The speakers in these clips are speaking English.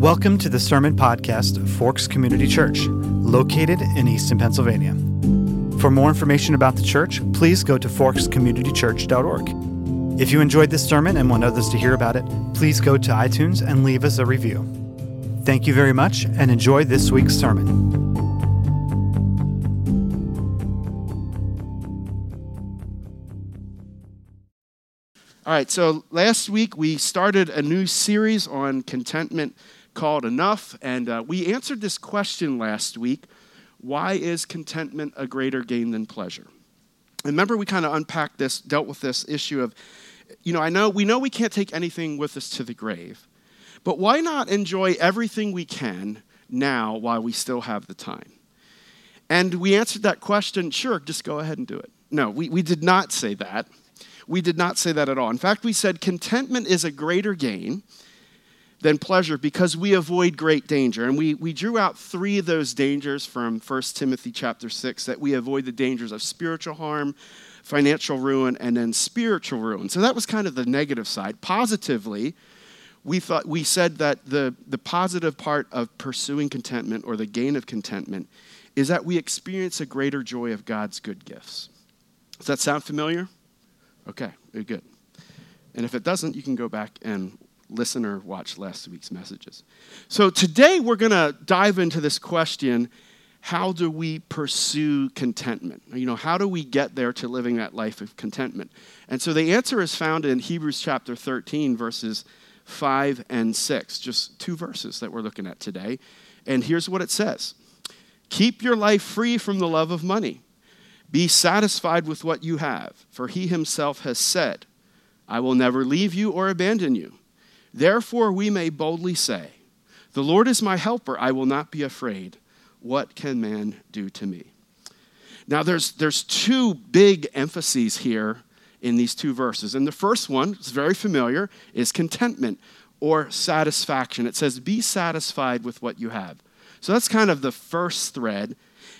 Welcome to the Sermon Podcast of Forks Community Church, located in Easton, Pennsylvania. For more information about the church, please go to forkscommunitychurch.org. If you enjoyed this sermon and want others to hear about it, please go to iTunes and leave us a review. Thank you very much and enjoy this week's sermon. All right, so last week we started a new series on contentment called Enough, and uh, we answered this question last week why is contentment a greater gain than pleasure? And remember, we kind of unpacked this, dealt with this issue of, you know, I know we know we can't take anything with us to the grave, but why not enjoy everything we can now while we still have the time? And we answered that question, sure, just go ahead and do it. No, we, we did not say that. We did not say that at all. In fact, we said contentment is a greater gain than pleasure because we avoid great danger. And we, we drew out three of those dangers from 1 Timothy chapter 6 that we avoid the dangers of spiritual harm, financial ruin, and then spiritual ruin. So that was kind of the negative side. Positively, we thought we said that the, the positive part of pursuing contentment or the gain of contentment is that we experience a greater joy of God's good gifts. Does that sound familiar? Okay, good. And if it doesn't, you can go back and listen or watch last week's messages. So today we're going to dive into this question how do we pursue contentment? You know, how do we get there to living that life of contentment? And so the answer is found in Hebrews chapter 13, verses 5 and 6, just two verses that we're looking at today. And here's what it says Keep your life free from the love of money be satisfied with what you have, for he himself has said, I will never leave you or abandon you. Therefore, we may boldly say, The Lord is my helper, I will not be afraid. What can man do to me? Now, there's, there's two big emphases here in these two verses. And the first one is very familiar is contentment or satisfaction. It says, Be satisfied with what you have. So that's kind of the first thread.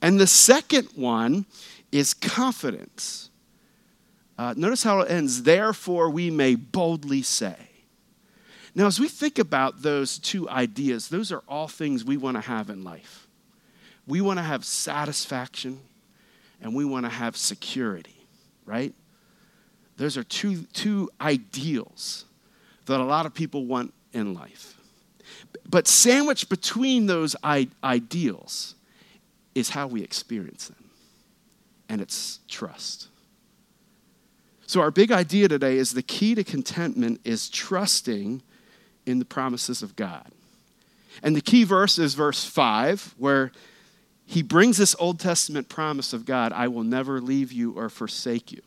And the second one is confidence. Uh, notice how it ends, therefore we may boldly say. Now, as we think about those two ideas, those are all things we want to have in life. We want to have satisfaction and we want to have security, right? Those are two, two ideals that a lot of people want in life. But sandwiched between those I- ideals is how we experience them and it's trust. So, our big idea today is the key to contentment is trusting in the promises of God. And the key verse is verse 5, where he brings this Old Testament promise of God I will never leave you or forsake you.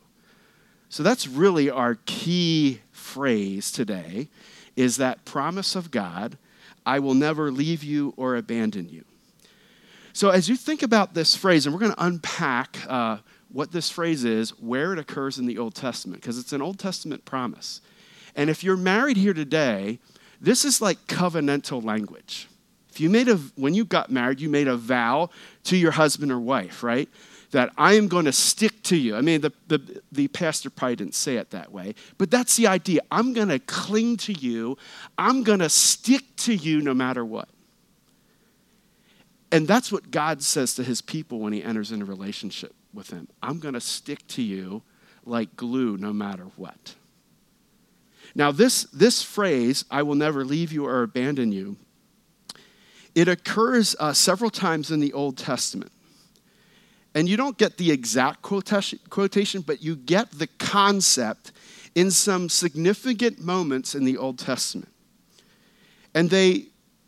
So, that's really our key phrase today is that promise of God I will never leave you or abandon you. So, as you think about this phrase, and we're going to unpack uh, what this phrase is, where it occurs in the Old Testament, because it's an Old Testament promise. And if you're married here today, this is like covenantal language. If you made a, when you got married, you made a vow to your husband or wife, right? That I am going to stick to you. I mean, the, the, the pastor probably didn't say it that way, but that's the idea. I'm going to cling to you, I'm going to stick to you no matter what. And that's what God says to his people when he enters into relationship with them. I'm going to stick to you like glue no matter what. Now, this, this phrase, I will never leave you or abandon you, it occurs uh, several times in the Old Testament. And you don't get the exact quotation, but you get the concept in some significant moments in the Old Testament. And they,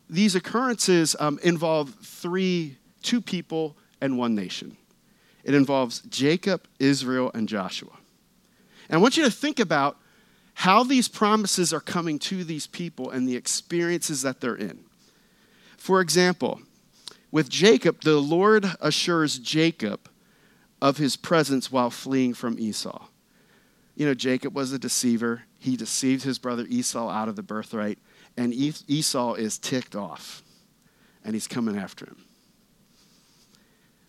these occurrences um, involve three, two people and one nation. It involves Jacob, Israel, and Joshua. And I want you to think about how these promises are coming to these people and the experiences that they're in. For example, with Jacob, the Lord assures Jacob of his presence while fleeing from Esau. You know, Jacob was a deceiver. He deceived his brother Esau out of the birthright and Esau is ticked off, and he's coming after him.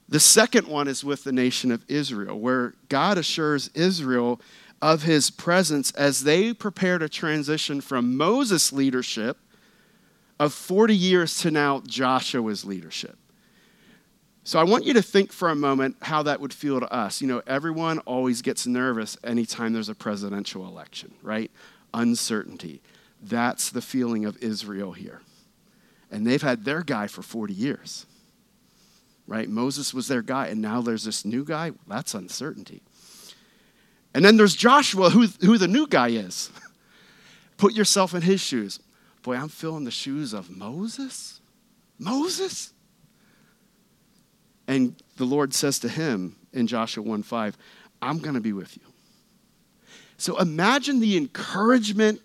The second one is with the nation of Israel, where God assures Israel of his presence as they prepared a transition from Moses' leadership of 40 years to now Joshua's leadership. So I want you to think for a moment how that would feel to us. You know, everyone always gets nervous anytime there's a presidential election, right? Uncertainty. That's the feeling of Israel here. And they've had their guy for 40 years, right? Moses was their guy, and now there's this new guy. That's uncertainty. And then there's Joshua, who, who the new guy is. Put yourself in his shoes. Boy, I'm feeling the shoes of Moses. Moses? And the Lord says to him in Joshua 1 5, I'm going to be with you. So imagine the encouragement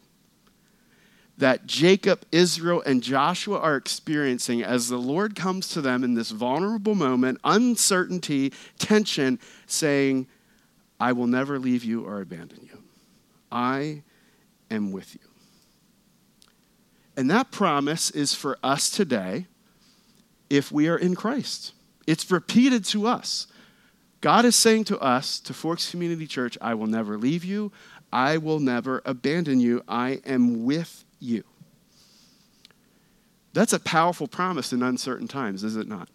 that Jacob, Israel, and Joshua are experiencing as the Lord comes to them in this vulnerable moment, uncertainty, tension, saying, I will never leave you or abandon you. I am with you. And that promise is for us today if we are in Christ. It's repeated to us. God is saying to us, to Forks Community Church, I will never leave you. I will never abandon you. I am with you. That's a powerful promise in uncertain times, is it not?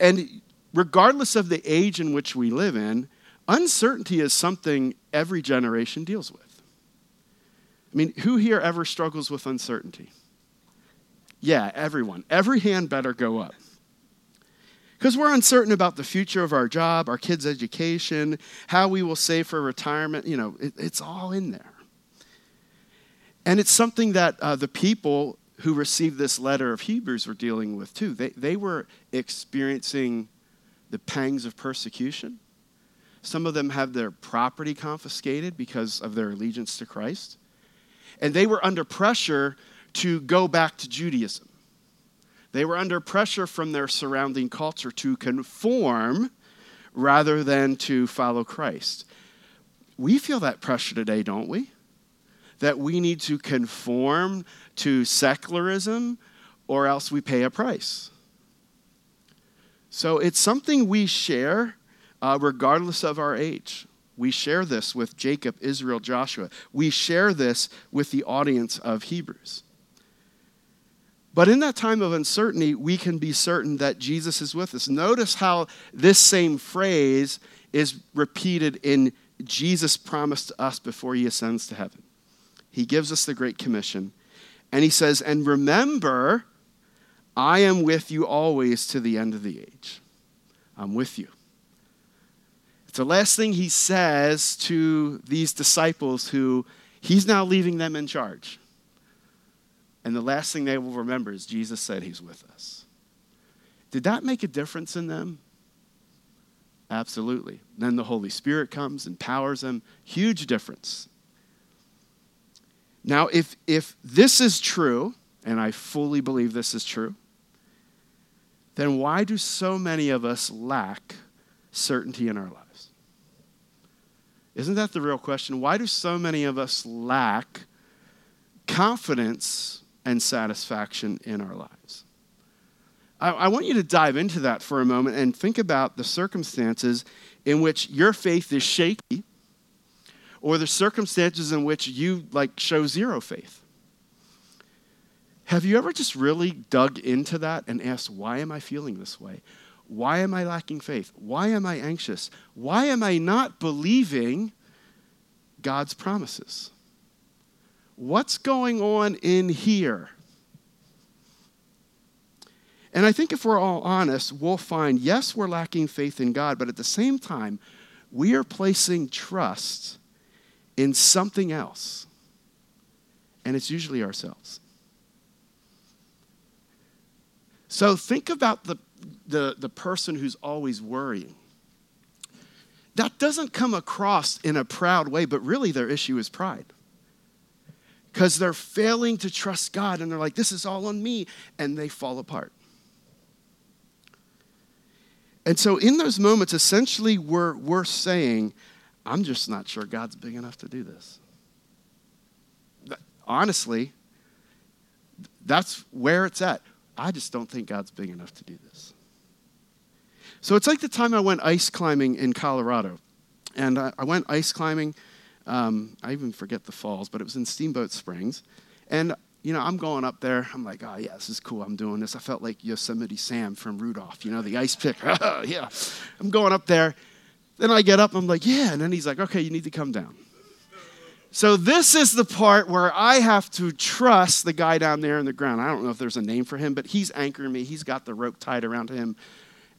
And regardless of the age in which we live in, uncertainty is something every generation deals with. I mean, who here ever struggles with uncertainty? Yeah, everyone. Every hand better go up. Because we're uncertain about the future of our job, our kids' education, how we will save for retirement. You know, it, it's all in there. And it's something that uh, the people who received this letter of Hebrews were dealing with too. They, they were experiencing the pangs of persecution. Some of them have their property confiscated because of their allegiance to Christ. And they were under pressure to go back to Judaism. They were under pressure from their surrounding culture to conform rather than to follow Christ. We feel that pressure today, don't we? that we need to conform to secularism or else we pay a price. So it's something we share uh, regardless of our age. We share this with Jacob, Israel, Joshua. We share this with the audience of Hebrews. But in that time of uncertainty, we can be certain that Jesus is with us. Notice how this same phrase is repeated in Jesus' promise to us before he ascends to heaven he gives us the Great Commission. And he says, And remember, I am with you always to the end of the age. I'm with you. It's the last thing he says to these disciples who he's now leaving them in charge. And the last thing they will remember is Jesus said he's with us. Did that make a difference in them? Absolutely. Then the Holy Spirit comes, empowers them. Huge difference. Now, if, if this is true, and I fully believe this is true, then why do so many of us lack certainty in our lives? Isn't that the real question? Why do so many of us lack confidence and satisfaction in our lives? I, I, want you to dive into that for a moment and think about the circumstances in which your faith is shaky or the circumstances in which you like show zero faith. Have you ever just really dug into that and asked, why am I feeling this way? Why am I lacking faith? Why am I anxious? Why am I not believing God's promises? What's going on in here? And I think if we're all honest, we'll find yes, we're lacking faith in God, but at the same time, we are placing trust in something else. And it's usually ourselves. So think about the, the, the person who's always worrying. That doesn't come across in a proud way, but really their issue is pride. Because they're failing to trust God and they're like, this is all on me, and they fall apart. And so, in those moments, essentially, we're, we're saying, I'm just not sure God's big enough to do this. Honestly, that's where it's at. I just don't think God's big enough to do this. So it's like the time I went ice climbing in Colorado. And I, I went ice climbing, um, I even forget the falls, but it was in Steamboat Springs. And you know, I'm going up there. I'm like, oh, yeah, this is cool. I'm doing this. I felt like Yosemite Sam from Rudolph, you know, the ice pick. yeah. I'm going up there. Then I get up. I'm like, yeah. And then he's like, okay, you need to come down. So this is the part where I have to trust the guy down there in the ground. I don't know if there's a name for him, but he's anchoring me. He's got the rope tied around him.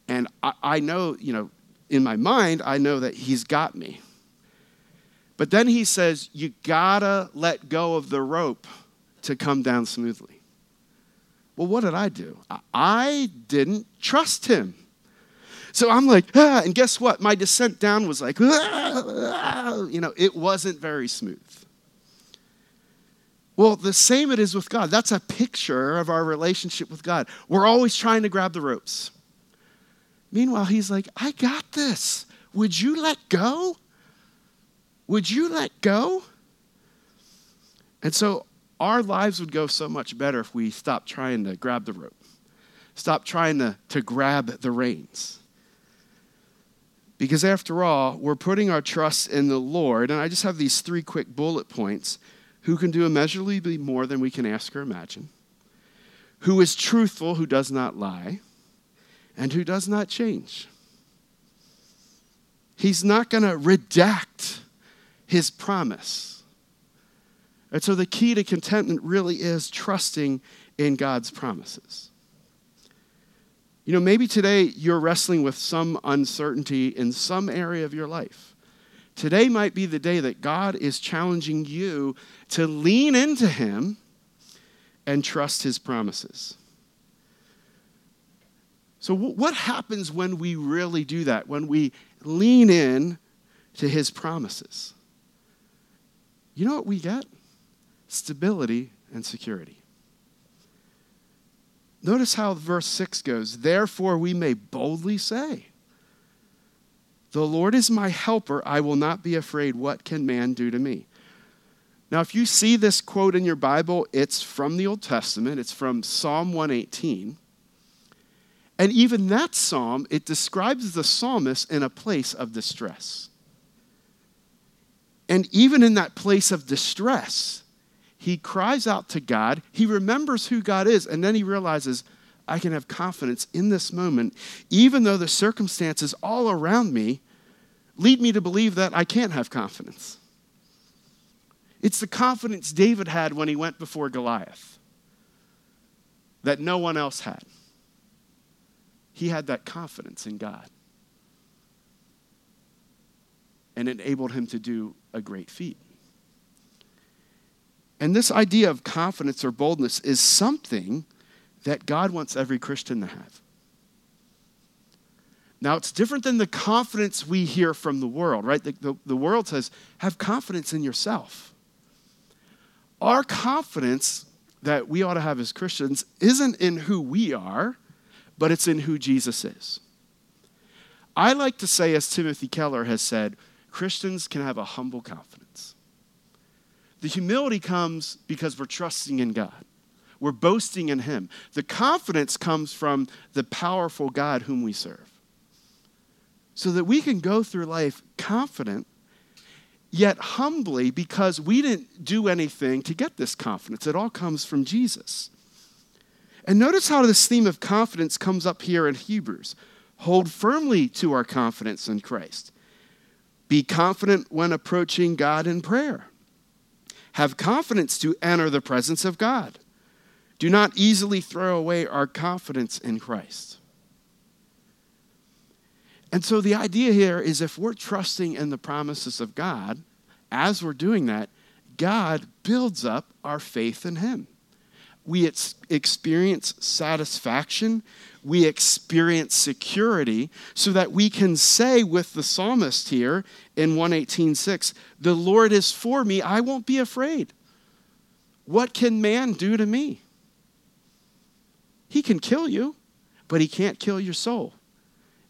And I, I know, you know, in my mind, I know that he's got me. But then he says, you gotta let go of the rope to come down smoothly. Well, what did I do? I didn't trust him. So I'm like, ah, and guess what? My descent down was like, ah, ah, you know, it wasn't very smooth. Well, the same it is with God. That's a picture of our relationship with God. We're always trying to grab the ropes. Meanwhile, he's like, I got this. Would you let go? Would you let go? And so our lives would go so much better if we stopped trying to grab the rope, stop trying to, to grab the reins. Because after all, we're putting our trust in the Lord. And I just have these three quick bullet points who can do immeasurably more than we can ask or imagine, who is truthful, who does not lie, and who does not change. He's not going to redact his promise. And so the key to contentment really is trusting in God's promises. You know, maybe today you're wrestling with some uncertainty in some area of your life. Today might be the day that God is challenging you to lean into Him and trust His promises. So, what happens when we really do that? When we lean in to His promises? You know what we get? Stability and security. Notice how verse 6 goes. Therefore, we may boldly say, The Lord is my helper. I will not be afraid. What can man do to me? Now, if you see this quote in your Bible, it's from the Old Testament, it's from Psalm 118. And even that psalm, it describes the psalmist in a place of distress. And even in that place of distress, he cries out to God. He remembers who God is, and then he realizes, I can have confidence in this moment, even though the circumstances all around me lead me to believe that I can't have confidence. It's the confidence David had when he went before Goliath that no one else had. He had that confidence in God. And enabled him to do a great feat. And this idea of confidence or boldness is something that God wants every Christian to have. Now, it's different than the confidence we hear from the world, right? The, the, the, world says, have confidence in yourself. Our confidence that we ought to have as Christians isn't in who we are, but it's in who Jesus is. I like to say, as Timothy Keller has said, Christians can have a humble confidence. The humility comes because we're trusting in God. We're boasting in Him. The confidence comes from the powerful God whom we serve. So that we can go through life confident, yet humbly, because we didn't do anything to get this confidence. It all comes from Jesus. And notice how this theme of confidence comes up here in Hebrews. Hold firmly to our confidence in Christ. Be confident when approaching God in prayer have confidence to enter the presence of God. Do not easily throw away our confidence in Christ. And so the idea here is if we're trusting in the promises of God, as we're doing that, God builds up our faith in Him. We experience satisfaction, we experience security so that we can say with the psalmist here in 118:6, "The Lord is for me, I won't be afraid. What can man do to me?" He can kill you, but he can't kill your soul.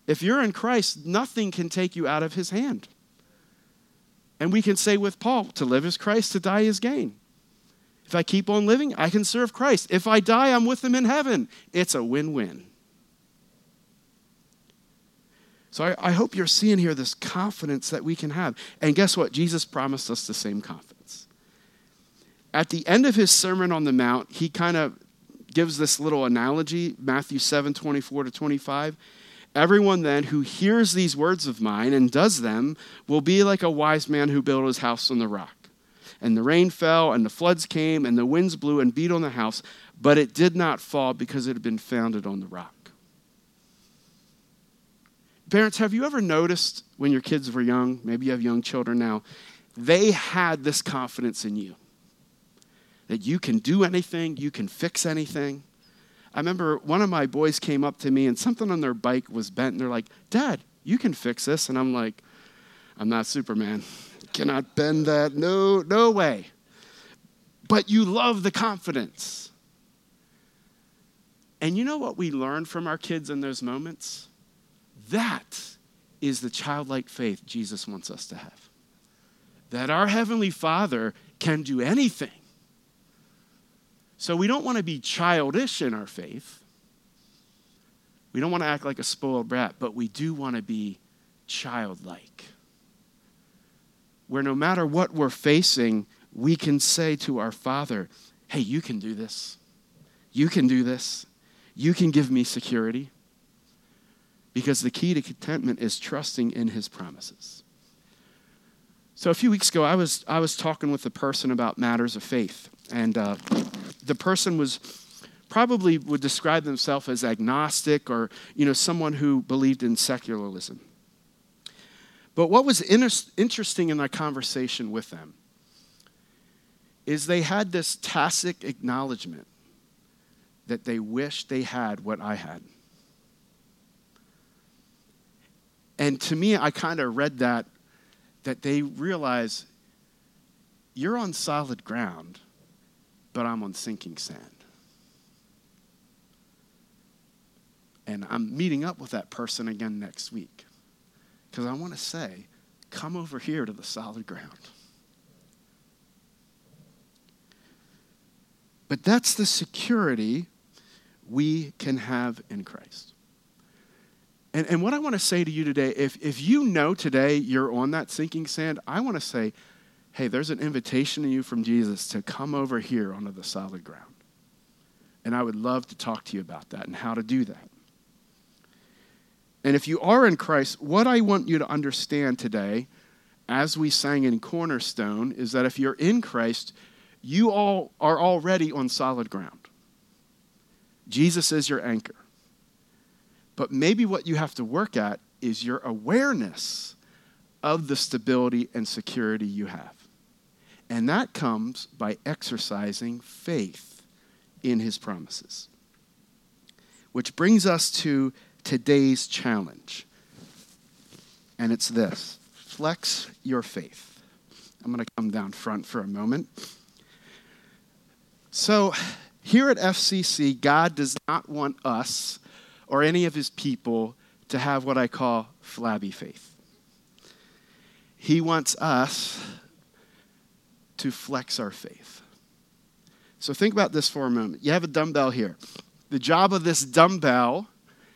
If you're in Christ, nothing can take you out of his hand. And we can say with Paul, to live is Christ, to die is gain. If I keep on living, I can serve Christ. If I die, I'm with him in heaven. It's a win win. So I, I, hope you're seeing here this confidence that we can have. And guess what? Jesus promised us the same confidence. At the end of his Sermon on the Mount, he kind of gives this little analogy, Matthew 7 24 to 25. Everyone then who hears these words of mine and does them will be like a wise man who built his house on the rock. And the rain fell, and the floods came, and the winds blew and beat on the house, but it did not fall because it had been founded on the rock. Parents, have you ever noticed when your kids were young, maybe you have young children now, they had this confidence in you that you can do anything, you can fix anything. I remember one of my boys came up to me and something on their bike was bent, and they're like, Dad, you can fix this. And I'm like, I'm not Superman. Cannot bend that. No, no way. But you love the confidence. And you know what we learn from our kids in those moments? That is the childlike faith Jesus wants us to have. That our Heavenly Father can do anything so we don't want to be childish in our faith. We don't want to act like a spoiled brat, but we do want to be childlike. Where no matter what we're facing, we can say to our Father, Hey, you can do this. You can do this. You can give me security. Because the key to contentment is trusting in His promises. So a few weeks ago, I was, I was talking with a person about matters of faith. And uh, the person was probably would describe themselves as agnostic or you know someone who believed in secularism. But what was inter- interesting in my conversation with them is they had this tacit acknowledgement that they wished they had what i had. And to me i kind of read that that they realize you're on solid ground but I'm on sinking sand. And I'm meeting up with that person again next week because I want to say, come over here to the solid ground. But that's the security we can have in Christ. And, and what I want to say to you today, if, if you know today you're on that sinking sand, I want to say, hey, there's an invitation to you from Jesus to come over here onto the solid ground. And I would love to talk to you about that and how to do that. And if you are in Christ, what I want you to understand today, as we sang in Cornerstone, is that if you're in Christ, you all are already on solid ground. Jesus is your anchor. But maybe what you have to work at is your awareness of the stability and security you have. And that comes by exercising faith in his promises. Which brings us to today's challenge. And it's this flex your faith. I'm going to come down front for a moment. So, here at FCC, God does not want us or any of his people to have what I call flabby faith. He wants us to flex our faith. So think about this for a moment. You have a dumbbell here. The job of this dumbbell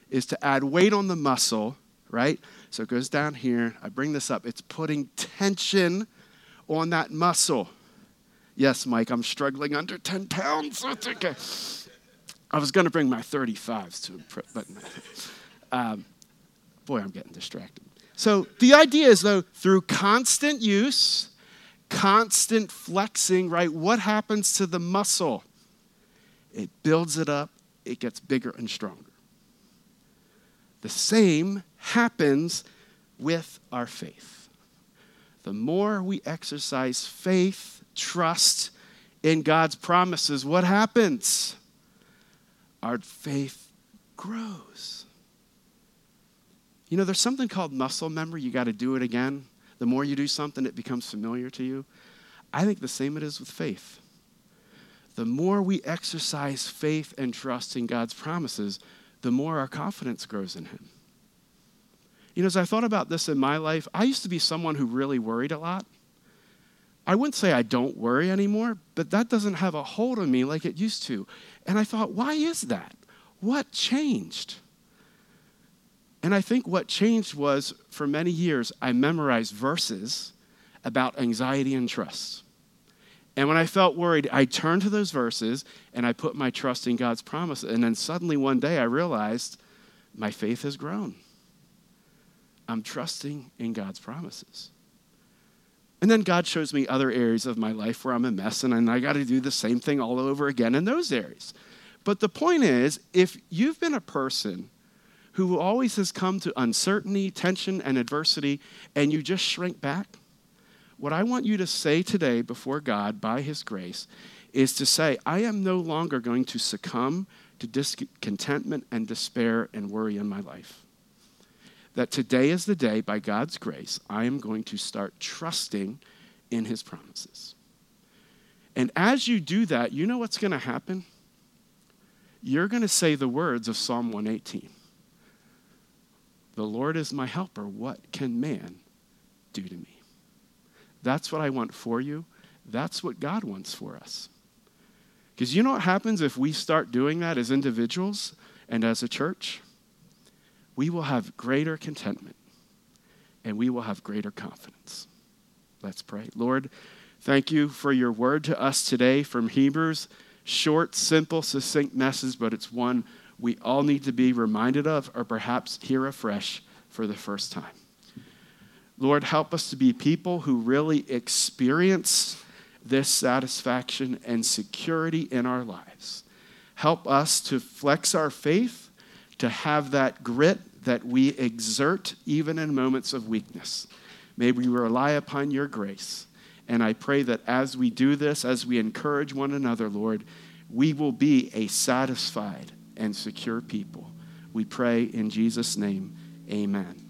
is to add weight on the muscle, right? So it goes down here. I bring this up. It's putting tension on that muscle. Yes, Mike, I'm struggling under 10 pounds. That's okay. I was going to bring my 35s to impress, but um, boy, I'm getting distracted. So the idea is, though, through constant use, constant flexing, right? What happens to the muscle? It builds it up, it gets bigger and stronger. The same happens with our faith. The more we exercise faith, trust in God's promises, what happens? Our faith grows. You know, there's something called muscle memory. You got to do it again. The more you do something, it becomes familiar to you. I think the same it is with faith. The more we exercise faith and trust in God's promises, the more our confidence grows in Him. You know, as I thought about this in my life, I used to be someone who really worried a lot. I wouldn't say I don't worry anymore, but that doesn't have a hold on me like it used to. And I thought, why is that? What changed? And I think what changed was for many years, I memorized verses about anxiety and trust. And when I felt worried, I turned to those verses and I put my trust in God's promise. And then suddenly one day I realized my faith has grown. I'm trusting in God's promises. And then God shows me other areas of my life where I'm a mess, and I got to do the same thing all over again in those areas. But the point is, if you've been a person who always has come to uncertainty, tension, and adversity, and you just shrink back, what I want you to say today before God by His grace is to say, I am no longer going to succumb to discontentment and despair and worry in my life. That today is the day, by God's grace, I am going to start trusting in His promises. And as you do that, you know what's going to happen? You're going to say the words of Psalm 118 The Lord is my helper. What can man do to me? That's what I want for you. That's what God wants for us. Because you know what happens if we start doing that as individuals and as a church? We will have greater contentment and we will have greater confidence. Let's pray. Lord, thank you for your word to us today from Hebrews. Short, simple, succinct message, but it's one we all need to be reminded of or perhaps hear afresh for the first time. Lord, help us to be people who really experience this satisfaction and security in our lives. Help us to flex our faith, to have that grit that we exert even in moments of weakness. May we rely upon your grace. And I pray that as we do this, as we encourage one another, Lord, we will be a satisfied and secure people. We pray in Jesus' name, amen.